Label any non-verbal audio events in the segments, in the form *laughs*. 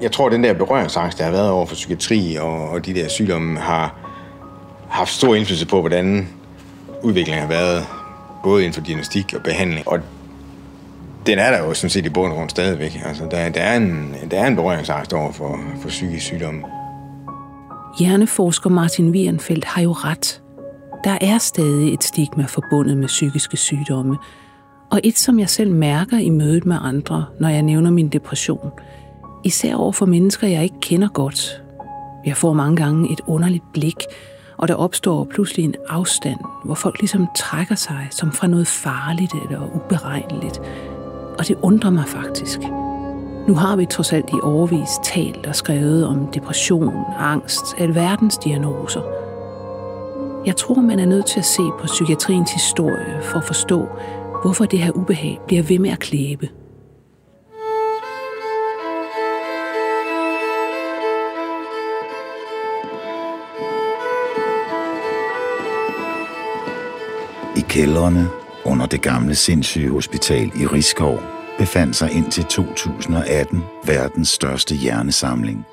Jeg tror, at den der berøringsangst, der har været over for psykiatri og, og de der sygdomme, har haft stor indflydelse på, hvordan udviklingen har været, både inden for diagnostik og behandling. Og den er der jo sådan set i bund og grund stadigvæk. Altså, der, der, er en, der er en berøringsangst over for, for psykisk sygdom. Hjerneforsker Martin Wierenfeldt har jo ret. Der er stadig et stigma forbundet med psykiske sygdomme, og et, som jeg selv mærker i mødet med andre, når jeg nævner min depression. Især over for mennesker, jeg ikke kender godt. Jeg får mange gange et underligt blik, og der opstår pludselig en afstand, hvor folk ligesom trækker sig som fra noget farligt eller uberegneligt. Og det undrer mig faktisk. Nu har vi trods alt i overvis talt og skrevet om depression, angst, alverdens diagnoser. Jeg tror, man er nødt til at se på psykiatriens historie for at forstå, hvorfor det her ubehag bliver ved med at klæbe. I kældrene under det gamle sindssyge hospital i Rigskov befandt sig indtil 2018 verdens største hjernesamling.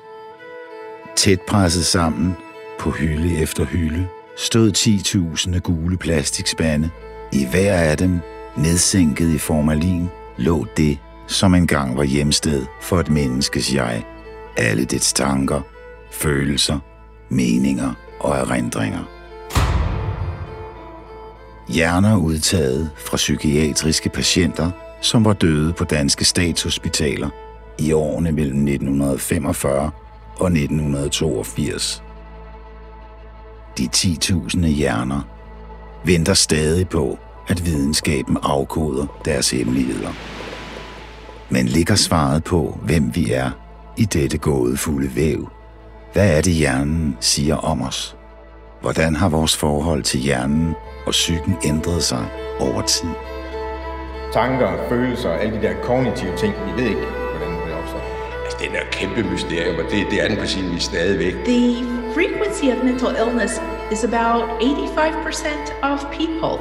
Tæt presset sammen, på hylde efter hylde, stod 10.000 gule plastikspande. I hver af dem, nedsænket i formalin, lå det, som engang var hjemsted for et menneskes jeg. Alle dets tanker, følelser, meninger og erindringer. Hjerner udtaget fra psykiatriske patienter, som var døde på danske statshospitaler i årene mellem 1945 og 1982. De 10.000 hjerner venter stadig på, at videnskaben afkoder deres hemmeligheder. Men ligger svaret på, hvem vi er i dette gådefulde væv? Hvad er det, hjernen siger om os? Hvordan har vores forhold til hjernen og psyken ændret sig over tid? Tanker, følelser, alle de der kognitive ting, vi ved ikke, hvordan det opstår. Altså, den er et kæmpe mysterium, og det, det er den på sin vis stadigvæk. The frequency of mental illness is about 85% of people.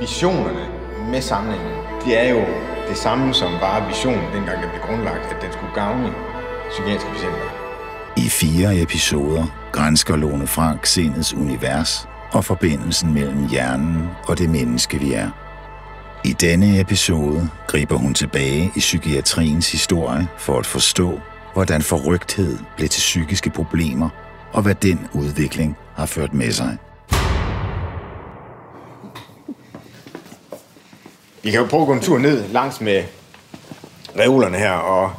Visionerne med samlingen, det er jo det samme som bare visionen, dengang den blev grundlagt, at den skulle gavne psykiatriske patienter. I fire episoder grænsker Lone Frank sindets univers og forbindelsen mellem hjernen og det menneske, vi er. I denne episode griber hun tilbage i psykiatriens historie for at forstå, hvordan forrygthed blev til psykiske problemer, og hvad den udvikling har ført med sig. Vi kan jo prøve at gå en tur ned langs med reolerne her, og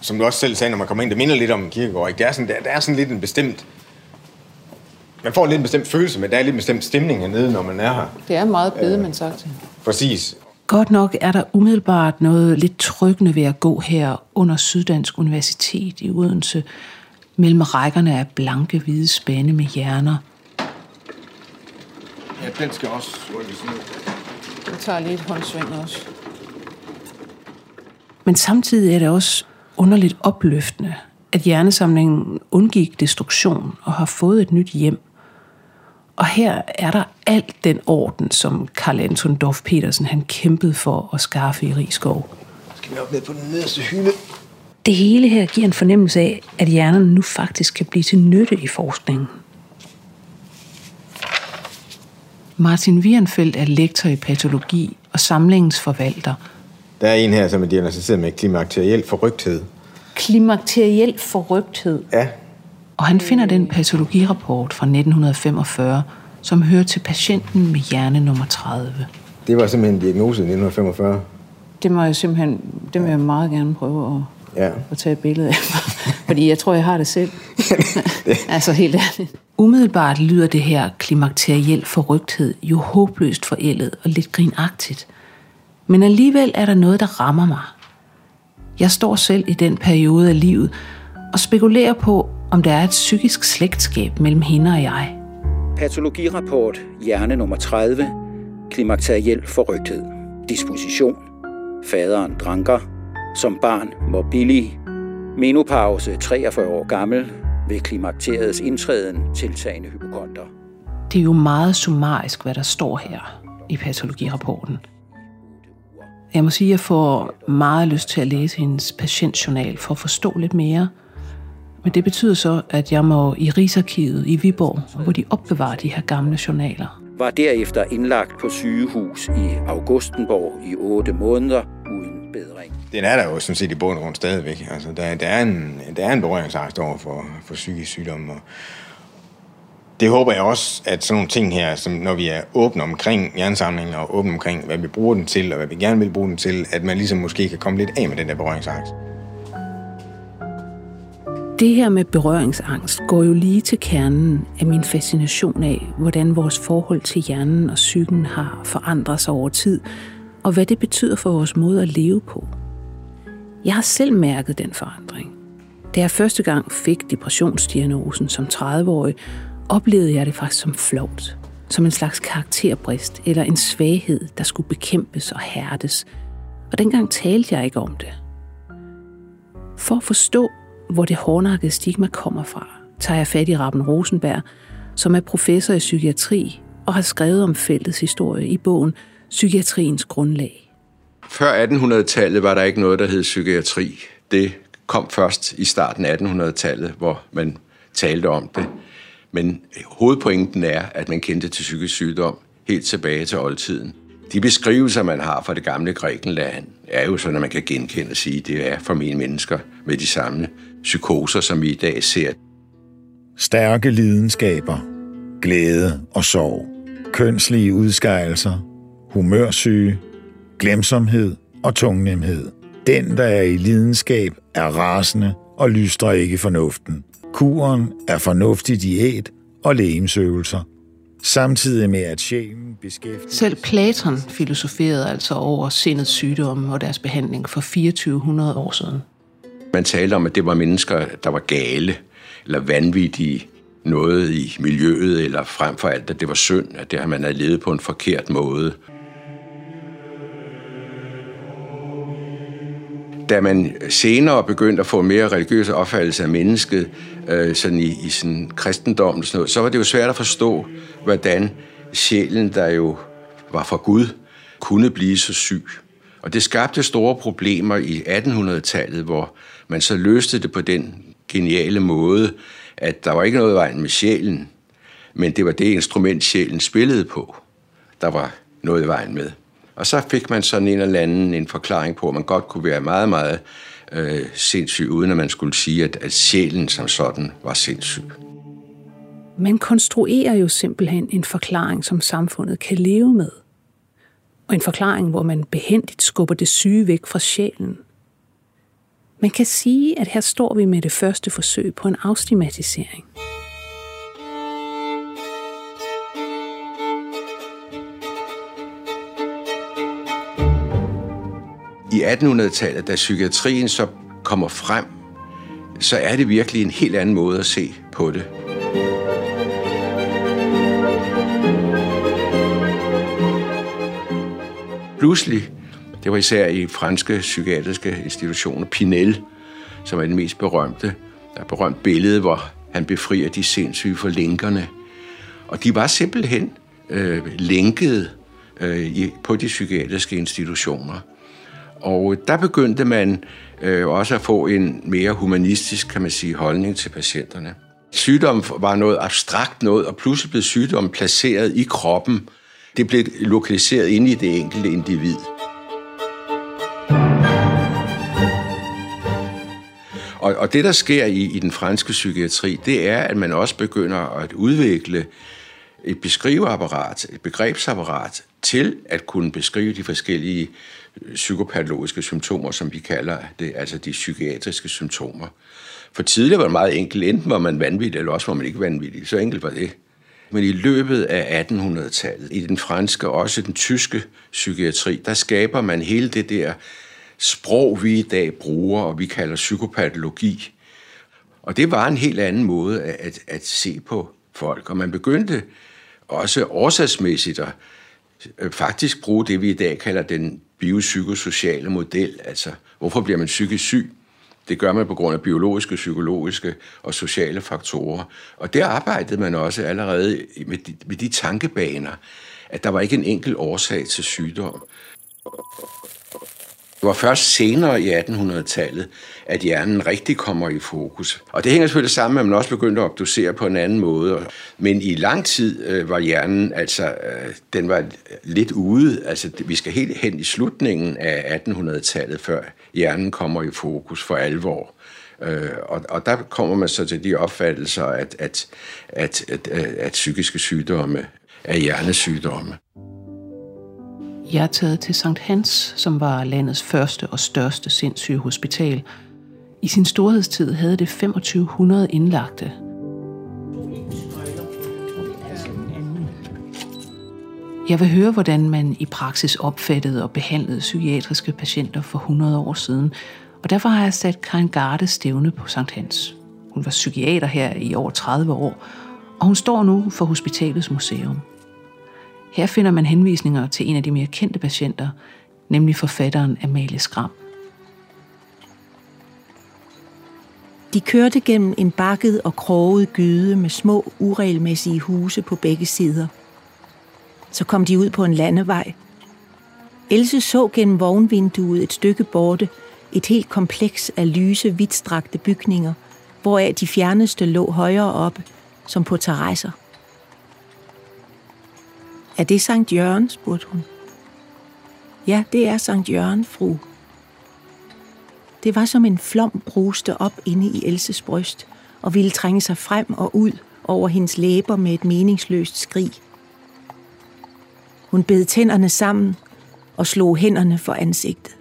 som du også selv sagde, når man kommer ind, det minder lidt om kirkegård. Ikke? Det er sådan, der, der er sådan lidt en bestemt... Man får lidt en bestemt følelse, men der er lidt bestemt stemning hernede, når man er her. Det er meget bedemandssagt. Præcis. Godt nok er der umiddelbart noget lidt tryggende ved at gå her under Syddansk Universitet i Odense, mellem rækkerne af blanke hvide spande med hjerner. Ja, den skal også rykkes ned. Jeg tager lige et håndsving også. Men samtidig er det også underligt opløftende, at hjernesamlingen undgik destruktion og har fået et nyt hjem. Og her er der alt den orden, som Karl Anton Dorf Petersen han kæmpede for at skaffe i Rigskov. Skal vi op ned på den nederste hylde? Det hele her giver en fornemmelse af, at hjernerne nu faktisk kan blive til nytte i forskningen. Martin Wierenfeldt er lektor i patologi og samlingens forvalter. Der er en her, som er diagnosticeret med klimakteriel forrygthed. Klimakteriel forrygthed. Ja, Og han finder den patologirapport fra 1945, som hører til patienten med hjerne nummer 30. det var simpelthen en diagnose i 1945. Det må jeg simpelthen, det vil jeg meget gerne prøve at, Ja. at tage et billede af. *laughs* Fordi jeg tror, jeg har det selv. *laughs* altså helt ærligt. Umiddelbart lyder det her klimakteriel forrygthed jo håbløst forældet og lidt grinagtigt. Men alligevel er der noget, der rammer mig. Jeg står selv i den periode af livet og spekulerer på, om der er et psykisk slægtskab mellem hende og jeg. Patologirapport hjerne nummer 30. Klimakteriel forrygthed. Disposition. Faderen dranker. Som barn morbillig. Menopause 43 år gammel. Ved klimakteriets indtræden tiltagende hypokonter. Det er jo meget summarisk, hvad der står her i patologirapporten. Jeg må sige, at jeg får meget lyst til at læse hendes patientjournal for at forstå lidt mere. Men det betyder så, at jeg må i Rigsarkivet i Viborg, hvor de opbevarer de her gamle journaler. Var derefter indlagt på sygehus i Augustenborg i 8 måneder uden bedring. Den er der jo sådan set i bund og grund stadigvæk. Altså, der, der, er en, der er en berøringsangst over for, for psykisk sygdom, og, det håber jeg også, at sådan nogle ting her, som når vi er åbne omkring hjernesamlingen og åbne omkring, hvad vi bruger den til, og hvad vi gerne vil bruge den til, at man ligesom måske kan komme lidt af med den der berøringsangst. Det her med berøringsangst går jo lige til kernen af min fascination af, hvordan vores forhold til hjernen og psyken har forandret sig over tid, og hvad det betyder for vores måde at leve på. Jeg har selv mærket den forandring. Da jeg første gang fik depressionsdiagnosen som 30-årig, oplevede jeg det faktisk som flovt. Som en slags karakterbrist eller en svaghed, der skulle bekæmpes og hærdes. Og dengang talte jeg ikke om det. For at forstå, hvor det hårdnakkede stigma kommer fra, tager jeg fat i Rappen Rosenberg, som er professor i psykiatri og har skrevet om feltets historie i bogen Psykiatriens grundlag. Før 1800-tallet var der ikke noget, der hed psykiatri. Det kom først i starten af 1800-tallet, hvor man talte om det. Men hovedpointen er, at man kendte til psykisk sygdom helt tilbage til oldtiden. De beskrivelser, man har fra det gamle Grækenland, er jo sådan, at man kan genkende og sige, at det er formentlig mennesker med de samme psykoser, som vi i dag ser. Stærke lidenskaber, glæde og sorg, kønslige udskejelser, humørsyge, glemsomhed og tungnemhed. Den, der er i lidenskab, er rasende og lystrer ikke fornuften. Kuren er fornuftig diæt og lægemsøvelser, samtidig med at sjælen beskæftiger Selv Platon filosoferede altså over sindets sygdomme og deres behandling for 2400 år siden. Man talte om, at det var mennesker, der var gale eller vanvittige, noget i miljøet, eller frem for alt, at det var synd, at det har man havde levet på en forkert måde. Da man senere begyndte at få mere religiøs opfattelse af mennesket, øh, sådan i, i sådan kristendom, sådan noget, så var det jo svært at forstå, hvordan sjælen, der jo var fra Gud, kunne blive så syg. Og det skabte store problemer i 1800-tallet, hvor man så løste det på den geniale måde, at der var ikke noget i vejen med sjælen, men det var det instrument, sjælen spillede på, der var noget i vejen med. Og så fik man sådan en eller anden en forklaring på, at man godt kunne være meget, meget øh, sindssyg, uden at man skulle sige, at, at sjælen som sådan var sindssyg. Man konstruerer jo simpelthen en forklaring, som samfundet kan leve med. Og en forklaring, hvor man behendigt skubber det syge væk fra sjælen. Man kan sige, at her står vi med det første forsøg på en afstigmatisering. I 1800-tallet, da psykiatrien så kommer frem, så er det virkelig en helt anden måde at se på det. Pludselig, det var især i franske psykiatriske institutioner, Pinel, som er den mest berømte. Der er berømt billede, hvor han befrier de sindssyge for lænkerne. Og de var simpelthen øh, lænket øh, i, på de psykiatriske institutioner. Og der begyndte man øh, også at få en mere humanistisk, kan man sige, holdning til patienterne. Sygdom var noget abstrakt noget, og pludselig blev sygdommen placeret i kroppen. Det blev lokaliseret inde i det enkelte individ. Og, og det, der sker i, i den franske psykiatri, det er, at man også begynder at udvikle et beskriveapparat, et begrebsapparat, til at kunne beskrive de forskellige øh, psykopatologiske symptomer, som vi kalder det, altså de psykiatriske symptomer. For tidligere var det meget enkelt. Enten var man vanvittig, eller også var man ikke vanvittig. Så enkelt var det. Men i løbet af 1800-tallet, i den franske og også den tyske psykiatri, der skaber man hele det der sprog, vi i dag bruger, og vi kalder psykopatologi. Og det var en helt anden måde at, at se på folk. Og man begyndte også årsagsmæssigt at øh, faktisk bruge det, vi i dag kalder den biopsykosociale model. Altså, hvorfor bliver man psykisk syg? Det gør man på grund af biologiske, psykologiske og sociale faktorer. Og der arbejdede man også allerede med de, med de tankebaner, at der var ikke en enkelt årsag til sygdom. Det var først senere i 1800-tallet, at hjernen rigtig kommer i fokus. Og det hænger selvfølgelig sammen med, at man også begyndte at obducere på en anden måde. Men i lang tid øh, var hjernen, altså, øh, den var lidt ude. Altså, vi skal helt hen i slutningen af 1800-tallet, før hjernen kommer i fokus for alvor. Øh, og, og der kommer man så til de opfattelser, at, at, at, at, at, at psykiske sygdomme er hjernesygdomme. Jeg er taget til Sankt Hans, som var landets første og største sindssyge hospital. I sin storhedstid havde det 2500 indlagte. Jeg vil høre, hvordan man i praksis opfattede og behandlede psykiatriske patienter for 100 år siden, og derfor har jeg sat Karin Garde stævne på Sankt Hans. Hun var psykiater her i over 30 år, og hun står nu for Hospitalets Museum. Her finder man henvisninger til en af de mere kendte patienter, nemlig forfatteren Amalie Skram. De kørte gennem en bakket og kroget gyde med små, uregelmæssige huse på begge sider. Så kom de ud på en landevej. Else så gennem vognvinduet et stykke borte et helt kompleks af lyse, vidtstrakte bygninger, hvoraf de fjerneste lå højere oppe, som på terrasser. Er det Sankt Jørgen, spurgte hun. Ja, det er Sankt Jørgen, fru. Det var som en flom bruste op inde i Elses bryst og ville trænge sig frem og ud over hendes læber med et meningsløst skrig. Hun bed tænderne sammen og slog hænderne for ansigtet.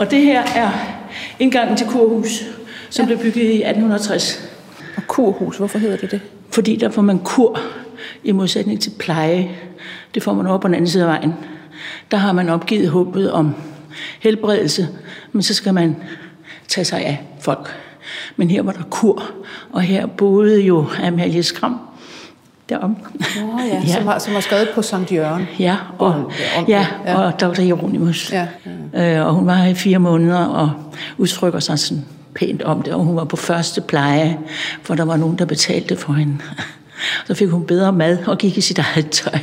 Og det her er indgangen til kurhus, som ja. blev bygget i 1860. Og kurhus, hvorfor hedder det det? Fordi der får man kur i modsætning til pleje. Det får man over på den anden side af vejen. Der har man opgivet håbet om helbredelse, men så skal man tage sig af folk. Men her var der kur, og her boede jo Amalie Skram, derom. Nå ja, *laughs* ja. Som, har, som har skrevet på Sankt Jørgen. Ja, og, om, ja, ja, og Dr. Jeronimus. Ja, ja. Øh, og hun var her i fire måneder og udtrykker sig sådan pænt om det, og hun var på første pleje, for der var nogen, der betalte for hende. *laughs* Så fik hun bedre mad og gik i sit eget tøj.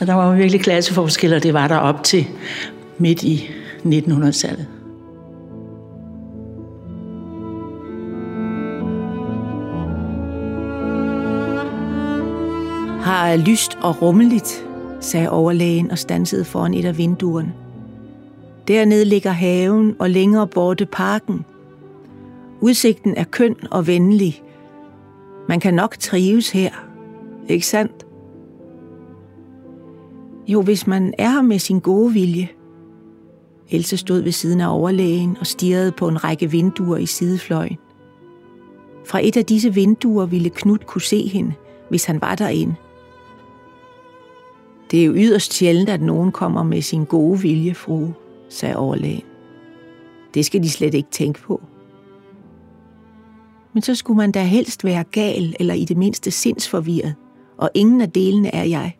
Og der var virkelig klasseforskel, og det var der op til midt i 1900-tallet. Har lyst og rummeligt, sagde overlægen og stansede foran et af vinduerne. Dernede ligger haven og længere borte parken. Udsigten er køn og venlig. Man kan nok trives her, ikke sandt? Jo, hvis man er her med sin gode vilje. Else stod ved siden af overlægen og stirrede på en række vinduer i sidefløjen. Fra et af disse vinduer ville Knut kunne se hende, hvis han var derinde. Det er jo yderst sjældent, at nogen kommer med sin gode vilje, fru, sagde overlægen. Det skal de slet ikke tænke på. Men så skulle man da helst være gal eller i det mindste sindsforvirret, og ingen af delene er jeg.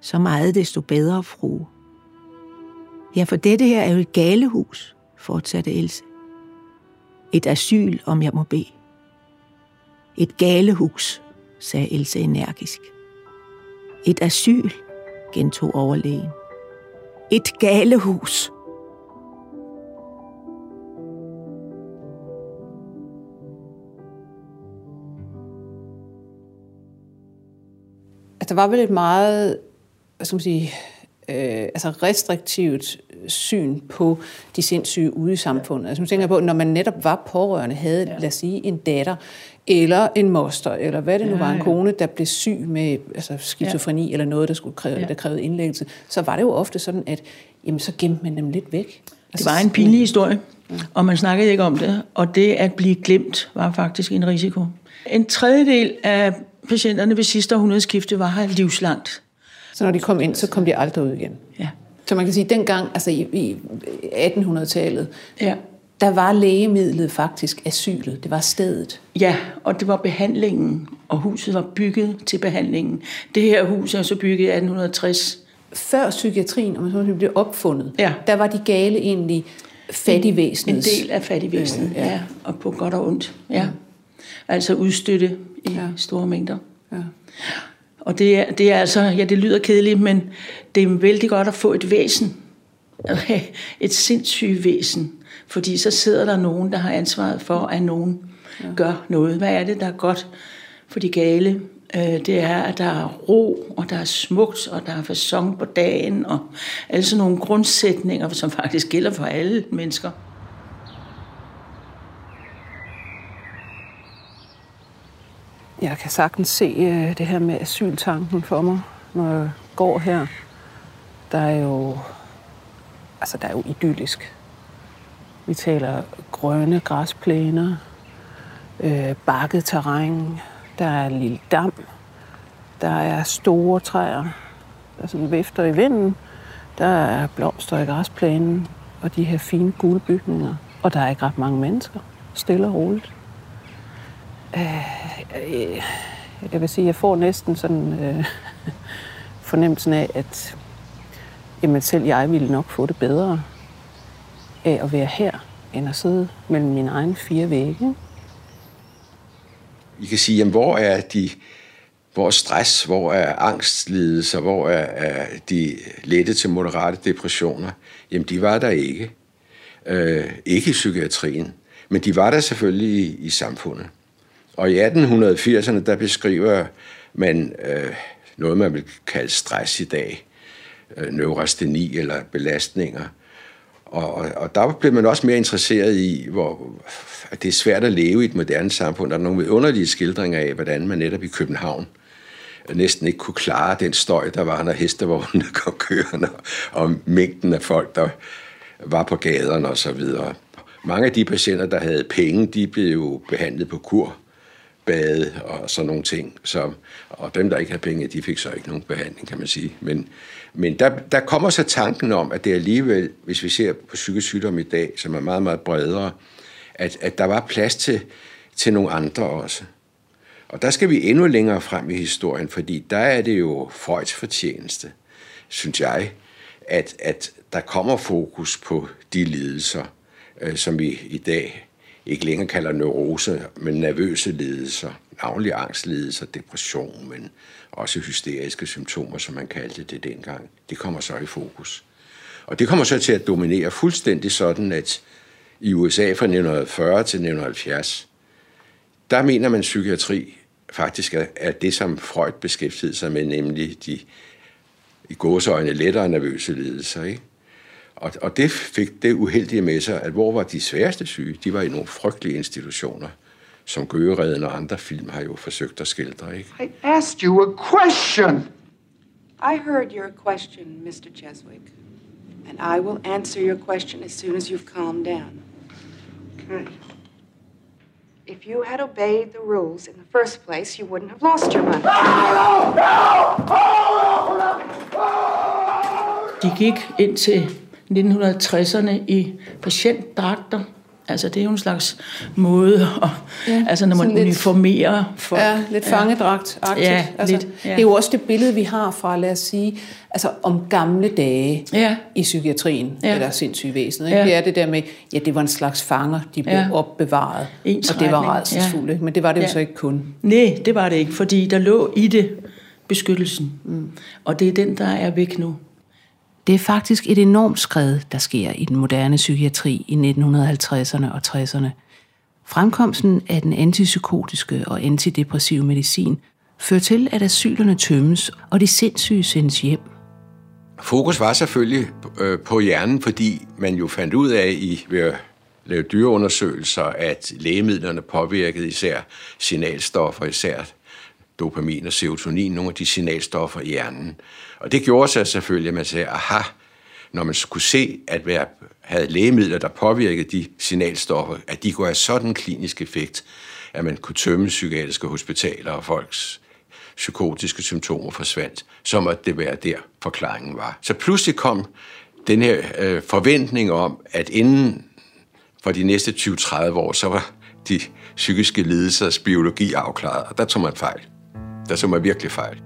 Så meget desto bedre, fru. Ja, for dette her er jo et galehus, fortsatte Else. Et asyl, om jeg må bede. Et galehus, sagde Else energisk. Et asyl, gentog overlægen. Et galehus. Altså, der var vel et meget, hvad skal man sige, øh, altså restriktivt syn på de sindssyge ude i samfundet. Altså, man tænker på, når man netop var pårørende, havde, ja. lad os sige, en datter, eller en moster, eller hvad det nu ja, var, en kone, der blev syg med altså, skizofreni, ja. eller noget, der, skulle kræve, ja. der krævede indlæggelse, så var det jo ofte sådan, at jamen, så gemte man dem lidt væk. Altså, det var en pinlig historie, ja. og man snakkede ikke om det, og det at blive glemt var faktisk en risiko. En tredjedel af patienterne ved sidste århundredeskifte var her livslangt. Så når de kom ind, så kom de aldrig ud igen? Ja. Så man kan sige, at dengang, altså i, i 1800-tallet, ja der var lægemidlet faktisk asylet. Det var stedet. Ja, og det var behandlingen, og huset var bygget til behandlingen. Det her hus er så bygget i 1860. Før psykiatrien, om man blev opfundet, ja. der var de gale egentlig fattigvæsenet. En del af fattigvæsenet, øh, ja. ja. Og på godt og ondt, ja. Mm. Altså udstøtte i ja. store mængder. Ja. Og det er, det er altså, ja, det lyder kedeligt, men det er vældig godt at få et væsen. *laughs* Et sindssygt væsen. Fordi så sidder der nogen, der har ansvaret for, at nogen ja. gør noget. Hvad er det, der er godt for de gale? Øh, det er, at der er ro, og der er smukt, og der er fasong på dagen, og alle sådan nogle grundsætninger, som faktisk gælder for alle mennesker. Jeg kan sagtens se øh, det her med asyltanken for mig, når jeg går her. Der er jo, altså der er jo idyllisk. Vi taler grønne græsplæner, øh, bakket terræn, der er en lille dam, der er store træer, der sådan vifter i vinden, der er blomster i græsplænen, og de her fine gule bygninger. Og der er ikke ret mange mennesker. Stille og roligt. Øh, øh, jeg vil sige, jeg får næsten sådan øh, *laughs* fornemmelsen af, at jamen selv jeg ville nok få det bedre af at være her, end at sidde mellem mine egne fire vægge. I kan sige, jamen, hvor er de hvor er stress, hvor er angstlidelser, hvor er, er de lette til moderate depressioner? Jamen, de var der ikke. Øh, ikke i psykiatrien, men de var der selvfølgelig i, i samfundet. Og i 1880'erne, der beskriver man øh, noget, man vil kalde stress i dag, øh, neurasteni eller belastninger. Og, og, og der blev man også mere interesseret i, hvor, at det er svært at leve i et moderne samfund. Der er nogle underlige skildringer af, hvordan man netop i København øh, næsten ikke kunne klare den støj, der var, når hestevognene *laughs* kom kørende, og mængden af folk, der var på gaderne og så videre. Mange af de patienter, der havde penge, de blev jo behandlet på kur bade og sådan nogle ting. Så, og dem, der ikke havde penge, de fik så ikke nogen behandling, kan man sige. Men, men der, der kommer så tanken om, at det alligevel, hvis vi ser på psykisk sygdom i dag, som er meget, meget bredere, at, at der var plads til, til nogle andre også. Og der skal vi endnu længere frem i historien, fordi der er det jo Freuds fortjeneste, synes jeg, at, at der kommer fokus på de lidelser, øh, som vi i dag ikke længere kalder neurose, men nervøse lidelser, navnlig angstlidelser, depression, men også hysteriske symptomer, som man kaldte det dengang. Det kommer så i fokus. Og det kommer så til at dominere fuldstændig sådan, at i USA fra 1940 til 1970, der mener man psykiatri faktisk er det, som Freud beskæftigede sig med, nemlig de i gåseøjne lettere nervøse lidelser. Ikke? Og, og det fik det uheldige med sig, at hvor var de sværeste syge? De var i nogle frygtelige institutioner, som Gøgereden og andre film har jo forsøgt at skildre. Ikke? I asked you a question. I heard your question, Mr. Cheswick. And I will answer your question as soon as you've calmed down. Okay. If you had obeyed the rules in the first place, you wouldn't have lost your money. De gik ind til 1960'erne i patientdragter. Altså det er jo en slags måde, at, ja, altså når man uniformerer folk. Ja, lidt fangedragt ja, altså, lidt, ja. Det er jo også det billede, vi har fra, lad os sige, altså om gamle dage ja. i psykiatrien, ja. eller sindssygevæsenet. Ikke? Ja. Det er det der med, ja, det var en slags fanger, de blev ja. opbevaret, og det var redselsfuldt. Ja. Men det var det ja. jo så ikke kun. Nej, det var det ikke, fordi der lå i det beskyttelsen. Mm. Og det er den, der er væk nu. Det er faktisk et enormt skred, der sker i den moderne psykiatri i 1950'erne og 60'erne. Fremkomsten af den antipsykotiske og antidepressive medicin fører til, at asylerne tømmes, og de sindssyge sendes hjem. Fokus var selvfølgelig øh, på hjernen, fordi man jo fandt ud af i ved at lave dyreundersøgelser, at lægemidlerne påvirkede især signalstoffer, især dopamin og serotonin, nogle af de signalstoffer i hjernen. Og det gjorde sig selvfølgelig, at man sagde, aha, når man skulle se, at hver havde lægemidler, der påvirkede de signalstoffer, at de kunne have sådan en klinisk effekt, at man kunne tømme psykiatriske hospitaler og folks psykotiske symptomer forsvandt, så måtte det være der, forklaringen var. Så pludselig kom den her øh, forventning om, at inden for de næste 20-30 år, så var de psykiske lidelsers biologi afklaret, og der tog man fejl. Der tog man virkelig fejl.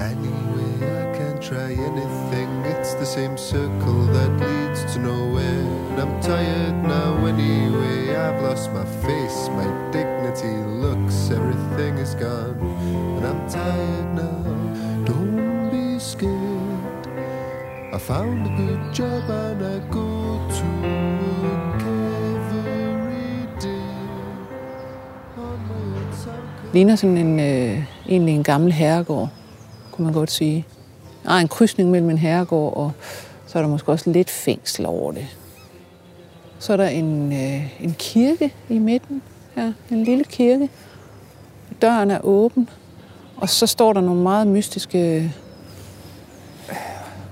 Anyway, I can try anything. It's the same circle that leads to nowhere. And I'm tired now anyway. I've lost my face, my dignity, looks, everything is gone. And I'm tired now. Don't be scared. I found a good job and I go Ligner sådan en, øh, egentlig en gammel herregård, kunne man godt sige. Ah, en krydsning mellem en herregård, og så er der måske også lidt fængsel over det. Så er der en, øh, en kirke i midten. her, en lille kirke. Døren er åben. Og så står der nogle meget mystiske øh,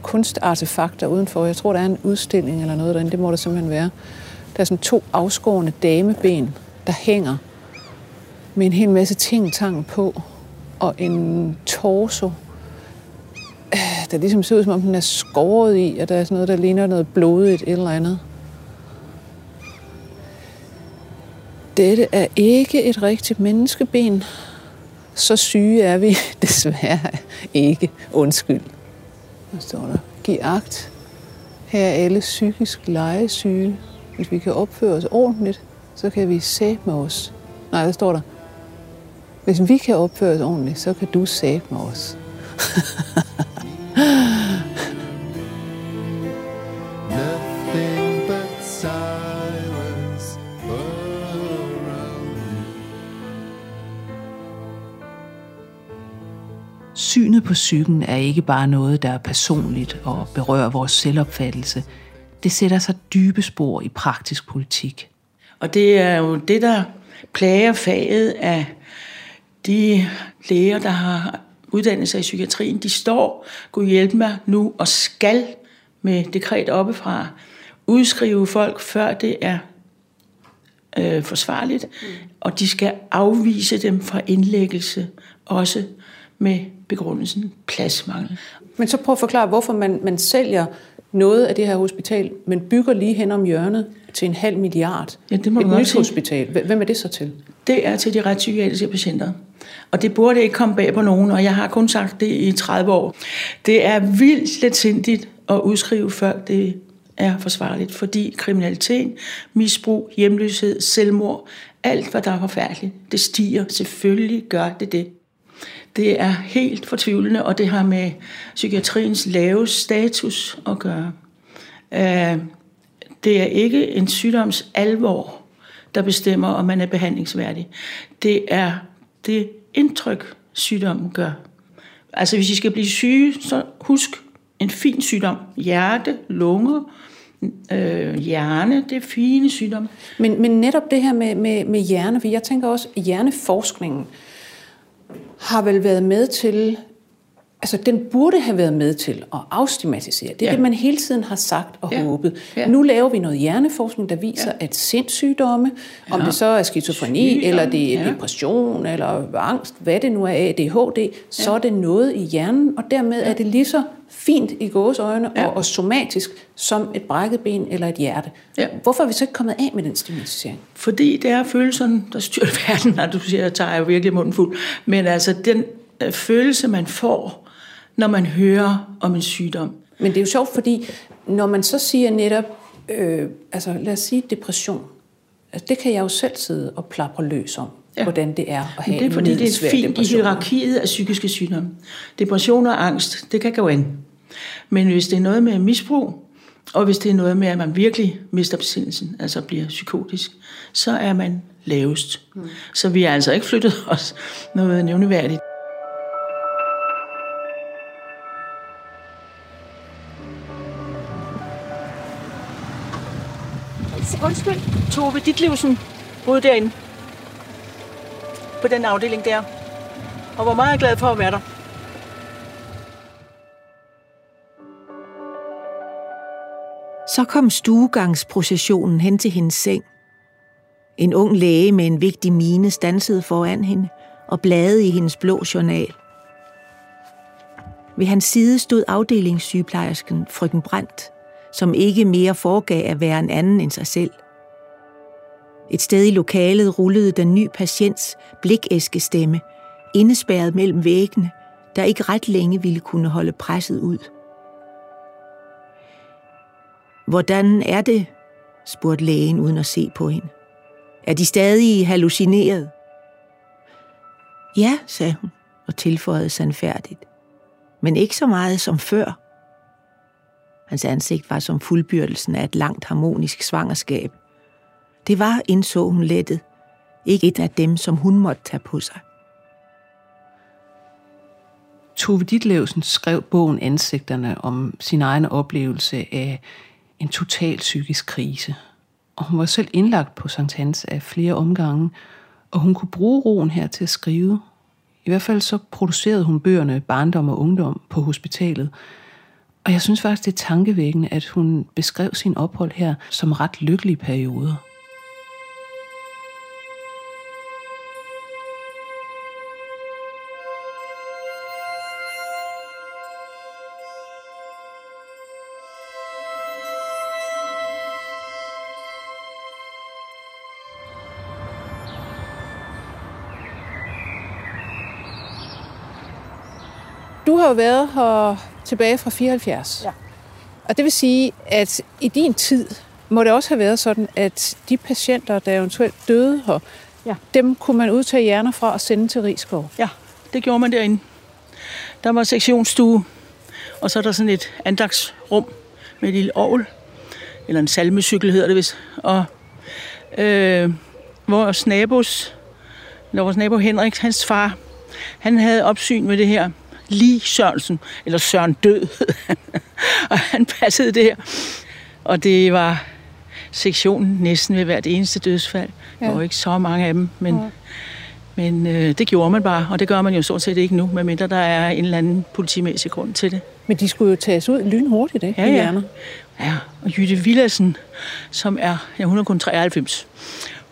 kunstartefakter udenfor. Jeg tror, der er en udstilling eller noget derinde. Det må der simpelthen være. Der er sådan to afskårende dameben, der hænger med en hel masse ting-tang på. Og en torso, øh, der ligesom ser ud, som om den er skåret i, og der er sådan noget, der ligner noget blodigt eller andet. Dette er ikke et rigtigt menneskeben. Så syge er vi *laughs* desværre ikke. Undskyld. Hvad står der? Giv agt. Her er alle psykisk legesyge. Hvis vi kan opføre os ordentligt, så kan vi se med os. Nej, der står der? Hvis vi kan opføre os ordentligt, så kan du med os. *laughs* Nothing but silence around me. Synet på psyken er ikke bare noget, der er personligt og berører vores selvopfattelse. Det sætter sig dybe spor i praktisk politik. Og det er jo det, der plager faget af de læger, der har uddannet sig i psykiatrien. De står, kunne hjælpe mig nu, og skal med dekret oppefra udskrive folk, før det er øh, forsvarligt. Mm. Og de skal afvise dem fra indlæggelse, også med begrundelsen pladsmangel. Men så prøv at forklare, hvorfor man, man sælger noget af det her hospital, men bygger lige hen om hjørnet til en halv milliard. Ja, det må Et nyt hospital. Hvem er det så til? Det er til de retspsykiatriske patienter. Og det burde ikke komme bag på nogen, og jeg har kun sagt det i 30 år. Det er vildt letsindigt at udskrive, før det er forsvarligt, fordi kriminalitet, misbrug, hjemløshed, selvmord, alt hvad der er forfærdeligt, det stiger. Selvfølgelig gør det det. Det er helt fortvivlende, og det har med psykiatriens lave status at gøre. Øh, det er ikke en sygdoms alvor, der bestemmer, om man er behandlingsværdig. Det er det indtryk, sygdommen gør. Altså hvis I skal blive syge, så husk en fin sygdom. Hjerte, lunger, øh, hjerne, det er fine sygdomme. Men, men netop det her med, med, med hjerne, for jeg tænker også, at hjerneforskningen har vel været med til, altså den burde have været med til at afstigmatisere. Det er Ja. ja. det, man hele tiden har sagt og Ja. ja. håbet. Ja. Ja. Nu laver vi noget hjerneforskning, der viser, ja. at sindssygdomme, ja. om Ja. det så er skizofreni, Sygdom, eller det er ja. depression, eller angst, hvad det nu er, ADHD, så er det noget i hjernen, og dermed er det lige så fint i gåseøjne Ja. ja. og, og somatisk som et brækket ben eller et hjerte. Ja. Hvorfor er vi så ikke kommet af med den stigmatisering? Fordi det er følelserne, der styrer *laughs* verden, når du siger, at jeg tager virkelig munden fuld. Men altså den øh, følelse, man får, når man hører om en sygdom. Men det er jo sjovt, fordi når man så siger netop, øh, altså lad os sige depression, altså det kan jeg jo selv sidde og plapre løs om, Ja. hvordan det er at have Men det er fordi, det er fint i hierarkiet af psykiske sygdomme. Depression og angst, det kan gå ind. Men hvis det er noget med misbrug, og hvis det er noget med, at man virkelig mister besindelsen, altså bliver psykotisk, så er man lavest. Mm. Så vi har altså ikke flyttet os noget nævneværdigt. Undskyld, Tove Ditlevsen boede derinde. På den afdeling der. Og var meget glad for at være der. Så kom stuegangsprocessionen hen til hendes seng. En ung læge med en vigtig mine stansede foran hende og bladede i hendes blå journal. Ved hans side stod afdelingssygeplejersken frøken Brandt, som ikke mere foregav at være en anden end sig selv. Et sted i lokalet rullede den ny patients blikæskestemme, indespærret mellem væggene, der ikke ret længe ville kunne holde presset ud. Hvordan er det? spurgte lægen uden at se på hende. Er de stadig hallucineret? Ja, sagde hun og tilføjede sandfærdigt. Men ikke så meget som før. Hans ansigt var som fuldbyrdelsen af et langt harmonisk svangerskab. Det var, indså hun lettet, ikke et af dem, som hun måtte tage på sig. Tove Ditlevsen skrev bogen Ansigterne om sin egen oplevelse af en total psykisk krise. Og hun var selv indlagt på Sankt Hans af flere omgange, og hun kunne bruge roen her til at skrive. I hvert fald så producerede hun bøgerne Barndom og Ungdom på hospitalet. Og jeg synes faktisk, det er tankevækkende, at hun beskrev sin ophold her som ret lykkelige perioder. Du har jo været her tilbage fra 74. Ja. Og det vil sige, at i din tid må det også have været sådan, at de patienter, der eventuelt døde her, ja. dem kunne man udtage hjerner fra og sende til Rigskov. Ja, det gjorde man derinde. Der var sektionsstue, og så er der sådan et andagsrum med et lille ovl, eller en salmecykel hedder det vist. Og øh, vores nabos, eller vores nabo Henrik, hans far, han havde opsyn med det her lige Sørensen, eller Søren Død, *laughs* og han passede det her. Og det var sektionen næsten ved hvert eneste dødsfald. Ja. Der var ikke så mange af dem, men, ja. men øh, det gjorde man bare, og det gør man jo stort set ikke nu, medmindre der er en eller anden politimæssig grund til det. Men de skulle jo tages ud lynhurtigt, ikke? Ja, ja. Ja, og Jytte Villadsen, som er, ja, hun er kun 93,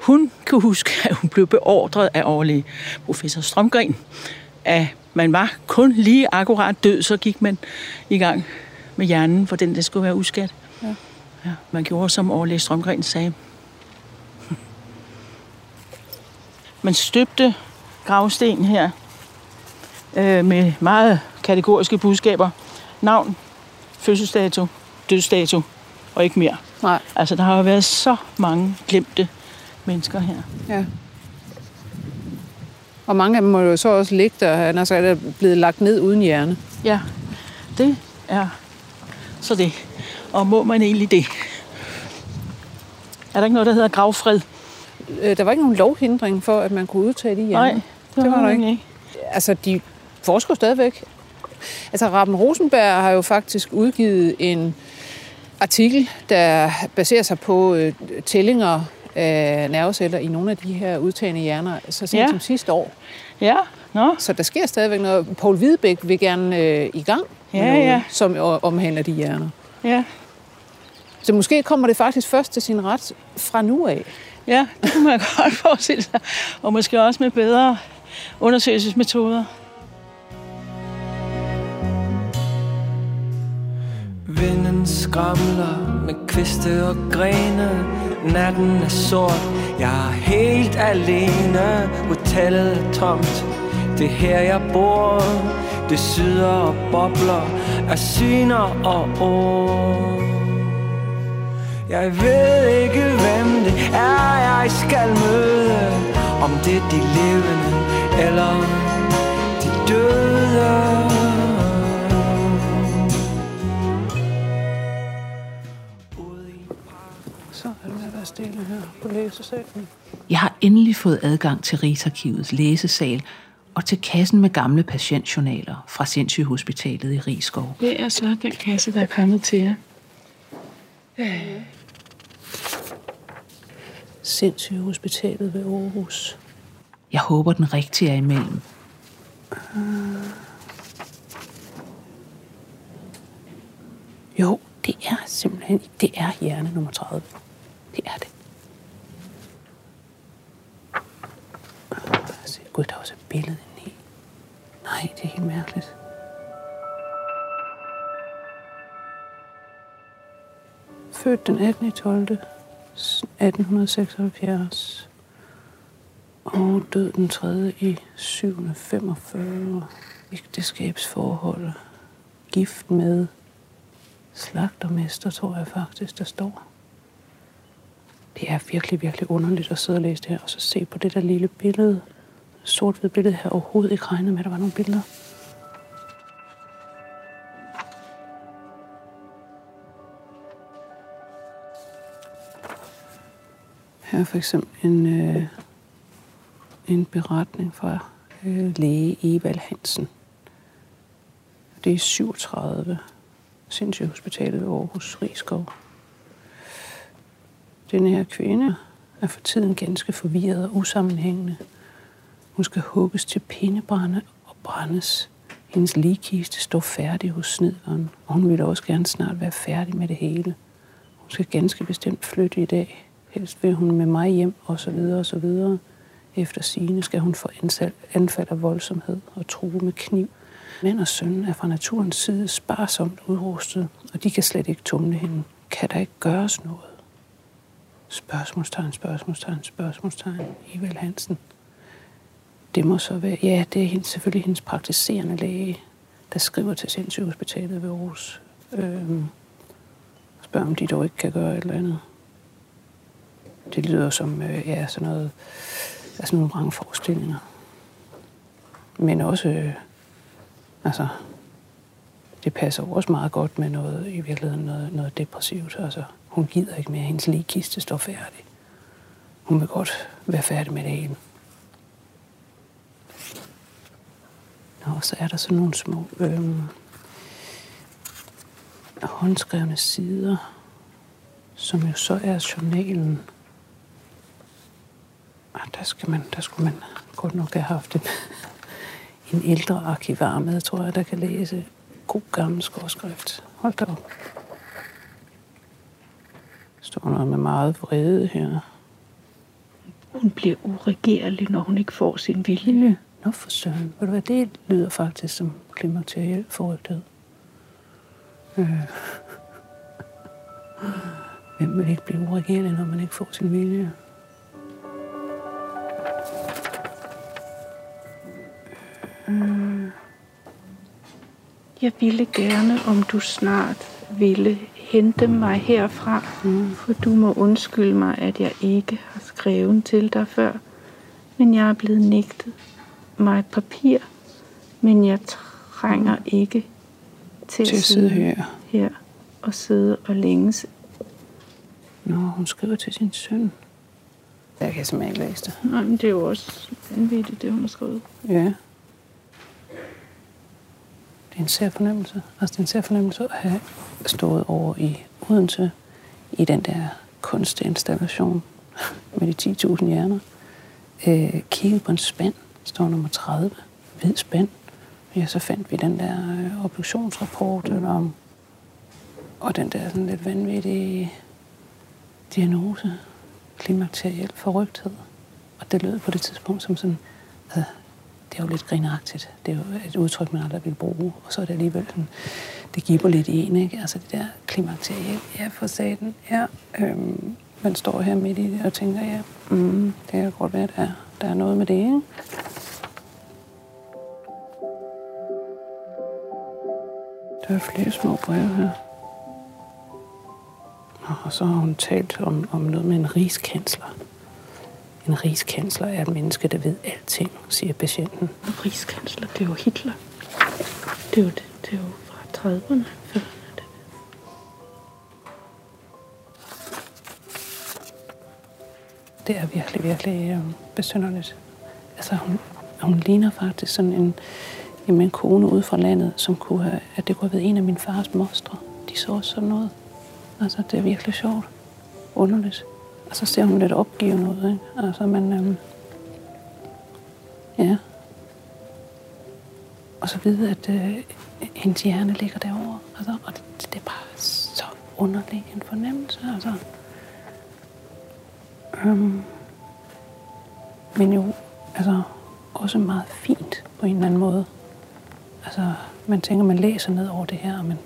hun kan huske, at hun blev beordret af overlæge professor Strømgren, at man var kun lige akkurat død, så gik man i gang med hjernen, for den der skulle være uskat. Ja. Ja, man gjorde, som overlæge Strømgren sagde. Man støbte gravsten her øh, med meget kategoriske budskaber. Navn, fødselsdato, dødsdato og ikke mere. Nej. Altså, der har jo været så mange glemte mennesker her. Ja. Og mange af dem må jo så også ligge der, han er så blevet lagt ned uden hjerne. Ja, det er så det. Og må man egentlig det? Er der ikke noget, der hedder gravfred? Øh, der var ikke nogen lovhindring for, at man kunne udtage de hjerner. Nej, det, det var der ikke. ikke. Altså, de forsker stadigvæk. Altså, Raben Rosenberg har jo faktisk udgivet en artikel, der baserer sig på øh, tællinger af nerveceller i nogle af de her udtagende hjerner, så sent ja. som sidste år. Ja, Nå. Så der sker stadigvæk noget. Paul Hvidebæk vil gerne øh, i gang med ja, noget, ja. som omhandler de hjerner. Ja. Så måske kommer det faktisk først til sin ret fra nu af. Ja, det kan man *laughs* godt forestille sig. Og måske også med bedre undersøgelsesmetoder. Vinden skramler med kviste og grene. Natten er sort, jeg er helt alene. Hotellet er tomt, det er her jeg bor. Det syder og bobler af syner og ord. Jeg ved ikke hvem det er jeg skal møde. Om det er de levende eller de døde. Stille her på læsesalen. Jeg har endelig fået adgang til Rigsarkivets læsesal og til kassen med gamle patientjournaler fra Sindssygehospitalet i Rigskov. Det er så den kasse, der er kommet til jer. Øh. Sindssygehospitalet ved Aarhus. Jeg håber, den rigtige er imellem. Jo, det er simpelthen, det er hjerne nummer 30. Er det. Gud, der er også et billede inde i. Nej, det er helt mærkeligt. Født den 18. 12. 1876 og død den 3. i 745. Ægteskabsforhold. Gift med slagtermester, tror jeg faktisk, der står det er virkelig, virkelig underligt at sidde og læse det her, og så se på det der lille billede, sort billede her, overhovedet ikke regnet med, at der var nogle billeder. Her er for eksempel en, øh, en beretning fra øh, læge Evald Hansen. Det er 37. Sindssygehospitalet ved Aarhus Rigskov. Den her kvinde er for tiden ganske forvirret og usammenhængende. Hun skal hugges til pindebrænde og brændes. Hendes ligkiste står færdig hos snederen, og hun vil også gerne snart være færdig med det hele. Hun skal ganske bestemt flytte i dag. Helst vil hun med mig hjem, og så videre og så videre. Efter sine skal hun få anfald af voldsomhed og true med kniv. Mænd og søn er fra naturens side sparsomt udrustet, og de kan slet ikke tumle hende. Kan der ikke gøres noget? Spørgsmålstegn, spørgsmålstegn, spørgsmålstegn. Evald Hansen. Det må så være, ja, det er hendes, selvfølgelig hendes praktiserende læge, der skriver til sindssygehospitalet ved Aarhus. Øhm, spørger, om de dog ikke kan gøre et eller andet. Det lyder som, øh, ja, sådan noget, altså nogle mange forestillinger. Men også, øh, altså, det passer også meget godt med noget, i virkeligheden noget, noget depressivt. Altså, hun gider ikke mere, hendes ligkiste står færdig. Hun vil godt være færdig med dagen. Nå, Og så er der sådan nogle små øhm, håndskrevne sider, som jo så er journalen. Og der, skal man, der skulle man godt nok have haft en, en ældre arkivar med, tror jeg, der kan læse god gammel skorskrift. Hold da op står noget med meget vrede her. Hun bliver uregerlig, når hun ikke får sin vilje. Nå for søren. Ved du hvad, det lyder faktisk som klimakteriel forrygthed. Øh. Hvem vil ikke blive uregerlig, når man ikke får sin vilje? Øh. Jeg ville gerne, om du snart ville hente mig herfra, mm. for du må undskylde mig, at jeg ikke har skrevet til dig før. Men jeg er blevet nægtet mig et papir, men jeg trænger ikke til, til at sidde her. her og sidde og længes. Nå, hun skriver til sin søn. Jeg kan simpelthen ikke læse det. Nej, men det er jo også vanvittigt, det hun har skrevet. Ja. Det er en sær fornemmelse. Altså, det er en sær fornemmelse at have stået over i Odense i den der kunstinstallation med de 10.000 hjerner. Øh, kigget på en spand, står nummer 30, hvid spand. Ja, så fandt vi den der øh, obduktionsrapport mm. om, og den der sådan lidt vanvittige diagnose, klimakteriel forrygthed. Og det lød på det tidspunkt som sådan, altså, det er jo lidt grinagtigt. Det er jo et udtryk, man aldrig vil bruge. Og så er det alligevel sådan, det giver lidt i en, ikke? Altså det der klimakterie, ja, for satan, ja. Øhm, man står her midt i det og tænker, ja, mm, det kan godt være, der der er noget med det, ikke? Der er flere små breve her. Og så har hun talt om, om noget med en rigskansler. En rigskansler er et menneske, der ved alting, siger patienten. En rigskansler, det er jo Hitler. Det er jo, det, det er jo fra 30'erne. Det er virkelig, virkelig øh, besynderligt. Altså, hun, hun ligner faktisk sådan en, jamen, en kone ude fra landet, som kunne have, at det kunne have været en af min fars mostre. De så sådan noget. Altså, det er virkelig sjovt. Underligt. Og så ser hun lidt opgivende ud, ikke? Altså, men... Øhm, ja. Og så vide, at øh, hendes hjerne ligger derovre. Altså, og det, det er bare så underlig en fornemmelse, altså. Øhm, men jo, altså, også meget fint på en eller anden måde. Altså, man tænker, man læser ned over det her, men,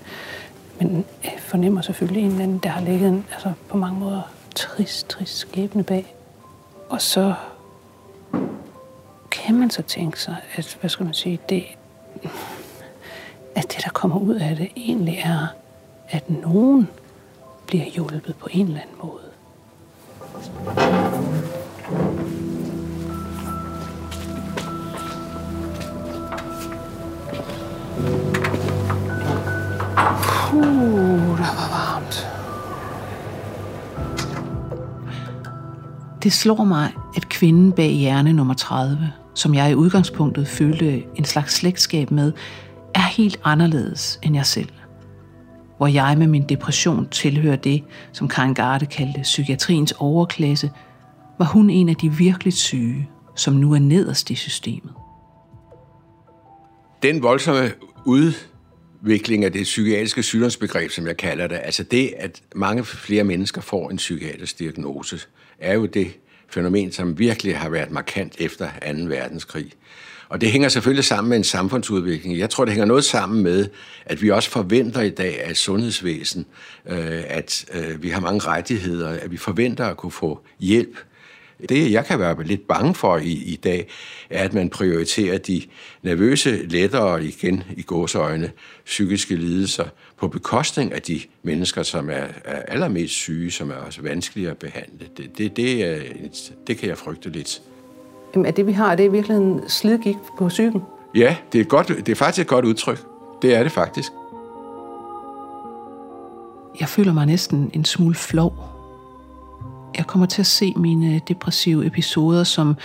men øh, fornemmer selvfølgelig en eller anden, der har ligget en, altså, på mange måder trist, trist skæbne bag. Og så kan man så tænke sig, at, hvad skal man sige, det, at det, der kommer ud af det, egentlig er, at nogen bliver hjulpet på en eller anden måde. Det slår mig, at kvinden bag hjerne nummer 30, som jeg i udgangspunktet følte en slags slægtskab med, er helt anderledes end jeg selv. Hvor jeg med min depression tilhører det, som Karen Garde kaldte psykiatriens overklasse, var hun en af de virkelig syge, som nu er nederst i systemet. Den voldsomme udvikling af det psykiatriske sygdomsbegreb, som jeg kalder det, altså det, at mange flere mennesker får en psykiatrisk diagnose, er jo det fænomen, som virkelig har været markant efter 2. verdenskrig. Og det hænger selvfølgelig sammen med en samfundsudvikling. Jeg tror, det hænger noget sammen med, at vi også forventer i dag af sundhedsvæsen, øh, at øh, vi har mange rettigheder, at vi forventer at kunne få hjælp det, jeg kan være lidt bange for i, i dag, er, at man prioriterer de nervøse, lettere igen i gåsøjne psykiske lidelser på bekostning af de mennesker, som er, er allermest syge, som er også vanskelige at behandle. Det, det, det, er, det kan jeg frygte lidt. Jamen, er det, vi har, er det virkelig en slidgik på psyken? Ja, det er, godt, det er faktisk et godt udtryk. Det er det faktisk. Jeg føler mig næsten en smule flov jeg kommer til at se mine depressive episoder som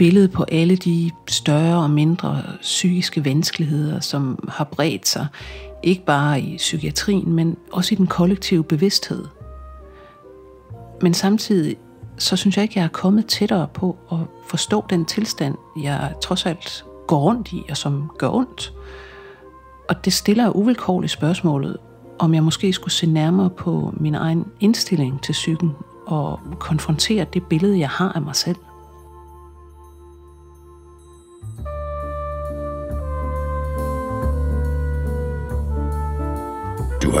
billede på alle de større og mindre psykiske vanskeligheder, som har bredt sig, ikke bare i psykiatrien, men også i den kollektive bevidsthed. Men samtidig, så synes jeg ikke, jeg er kommet tættere på at forstå den tilstand, jeg trods alt går rundt i, og som gør ondt. Og det stiller uvilkårligt spørgsmålet, om jeg måske skulle se nærmere på min egen indstilling til psyken og konfrontere det billede, jeg har af mig selv.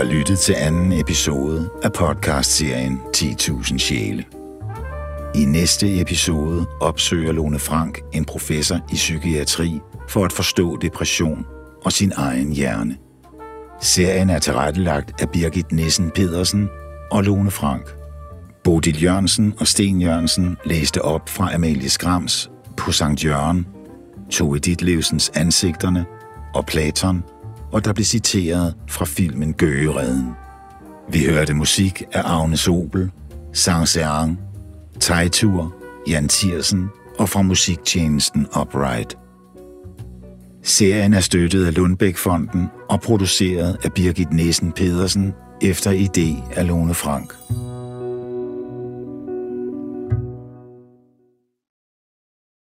Har lyttet til anden episode af podcastserien 10.000 sjæle. I næste episode opsøger Lone Frank en professor i psykiatri for at forstå depression og sin egen hjerne. Serien er tilrettelagt af Birgit Nissen Pedersen og Lone Frank. Bodil Jørgensen og Sten Jørgensen læste op fra Amalie Skrams på Sankt Jørgen, Tove Ditlevsens Ansigterne og Platon, og der blev citeret fra filmen Gøgeredden. Vi hørte musik af Agnes Obel, Sang Seang, Tejtur, Jan Thiersen og fra musiktjenesten Upright. Serien er støttet af Lundbæk-fonden og produceret af Birgit Nissen Pedersen efter idé af Lone Frank.